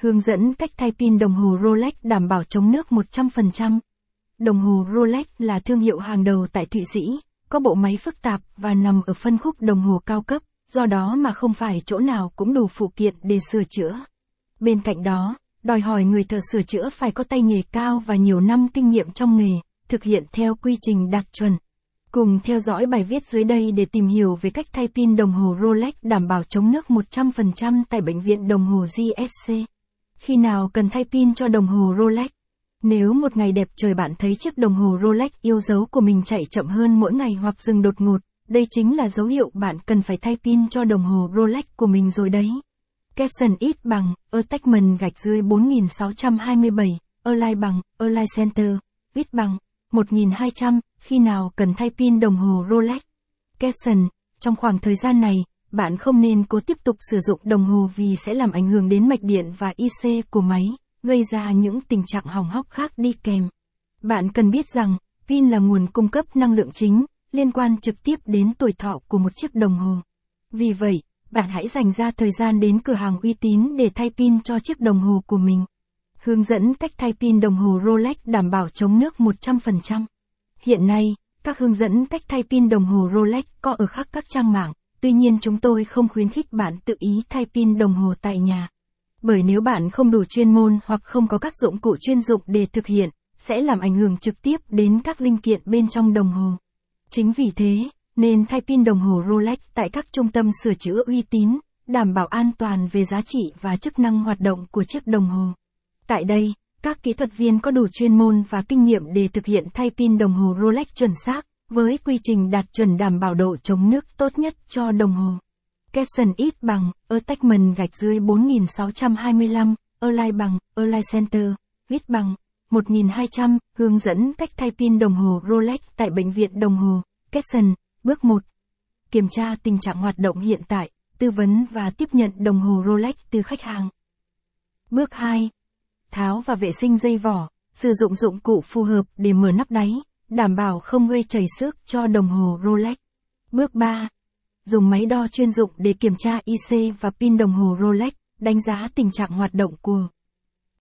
Hướng dẫn cách thay pin đồng hồ Rolex đảm bảo chống nước 100%. Đồng hồ Rolex là thương hiệu hàng đầu tại Thụy Sĩ, có bộ máy phức tạp và nằm ở phân khúc đồng hồ cao cấp, do đó mà không phải chỗ nào cũng đủ phụ kiện để sửa chữa. Bên cạnh đó, đòi hỏi người thợ sửa chữa phải có tay nghề cao và nhiều năm kinh nghiệm trong nghề, thực hiện theo quy trình đạt chuẩn. Cùng theo dõi bài viết dưới đây để tìm hiểu về cách thay pin đồng hồ Rolex đảm bảo chống nước 100% tại bệnh viện đồng hồ GSC. Khi nào cần thay pin cho đồng hồ Rolex? Nếu một ngày đẹp trời bạn thấy chiếc đồng hồ Rolex yêu dấu của mình chạy chậm hơn mỗi ngày hoặc dừng đột ngột, đây chính là dấu hiệu bạn cần phải thay pin cho đồng hồ Rolex của mình rồi đấy. Capson ít bằng, Attachment gạch dưới 4627, Align bằng, Align Center, ít bằng, 1200, khi nào cần thay pin đồng hồ Rolex. Capson, trong khoảng thời gian này, bạn không nên cố tiếp tục sử dụng đồng hồ vì sẽ làm ảnh hưởng đến mạch điện và IC của máy, gây ra những tình trạng hỏng hóc khác đi kèm. Bạn cần biết rằng, pin là nguồn cung cấp năng lượng chính, liên quan trực tiếp đến tuổi thọ của một chiếc đồng hồ. Vì vậy, bạn hãy dành ra thời gian đến cửa hàng uy tín để thay pin cho chiếc đồng hồ của mình. Hướng dẫn cách thay pin đồng hồ Rolex đảm bảo chống nước 100%. Hiện nay, các hướng dẫn cách thay pin đồng hồ Rolex có ở khắp các trang mạng, tuy nhiên chúng tôi không khuyến khích bạn tự ý thay pin đồng hồ tại nhà. Bởi nếu bạn không đủ chuyên môn hoặc không có các dụng cụ chuyên dụng để thực hiện, sẽ làm ảnh hưởng trực tiếp đến các linh kiện bên trong đồng hồ. Chính vì thế, nên thay pin đồng hồ Rolex tại các trung tâm sửa chữa uy tín, đảm bảo an toàn về giá trị và chức năng hoạt động của chiếc đồng hồ. Tại đây, các kỹ thuật viên có đủ chuyên môn và kinh nghiệm để thực hiện thay pin đồng hồ Rolex chuẩn xác, với quy trình đạt chuẩn đảm bảo độ chống nước tốt nhất cho đồng hồ. Capson ít bằng, Attachment gạch dưới 4625, Align bằng, Align Center, ít bằng, 1200, hướng dẫn cách thay pin đồng hồ Rolex tại bệnh viện đồng hồ. Capson, bước 1. Kiểm tra tình trạng hoạt động hiện tại, tư vấn và tiếp nhận đồng hồ Rolex từ khách hàng. Bước 2. Tháo và vệ sinh dây vỏ, sử dụng dụng cụ phù hợp để mở nắp đáy, đảm bảo không gây chảy xước cho đồng hồ Rolex. Bước 3. Dùng máy đo chuyên dụng để kiểm tra IC và pin đồng hồ Rolex, đánh giá tình trạng hoạt động của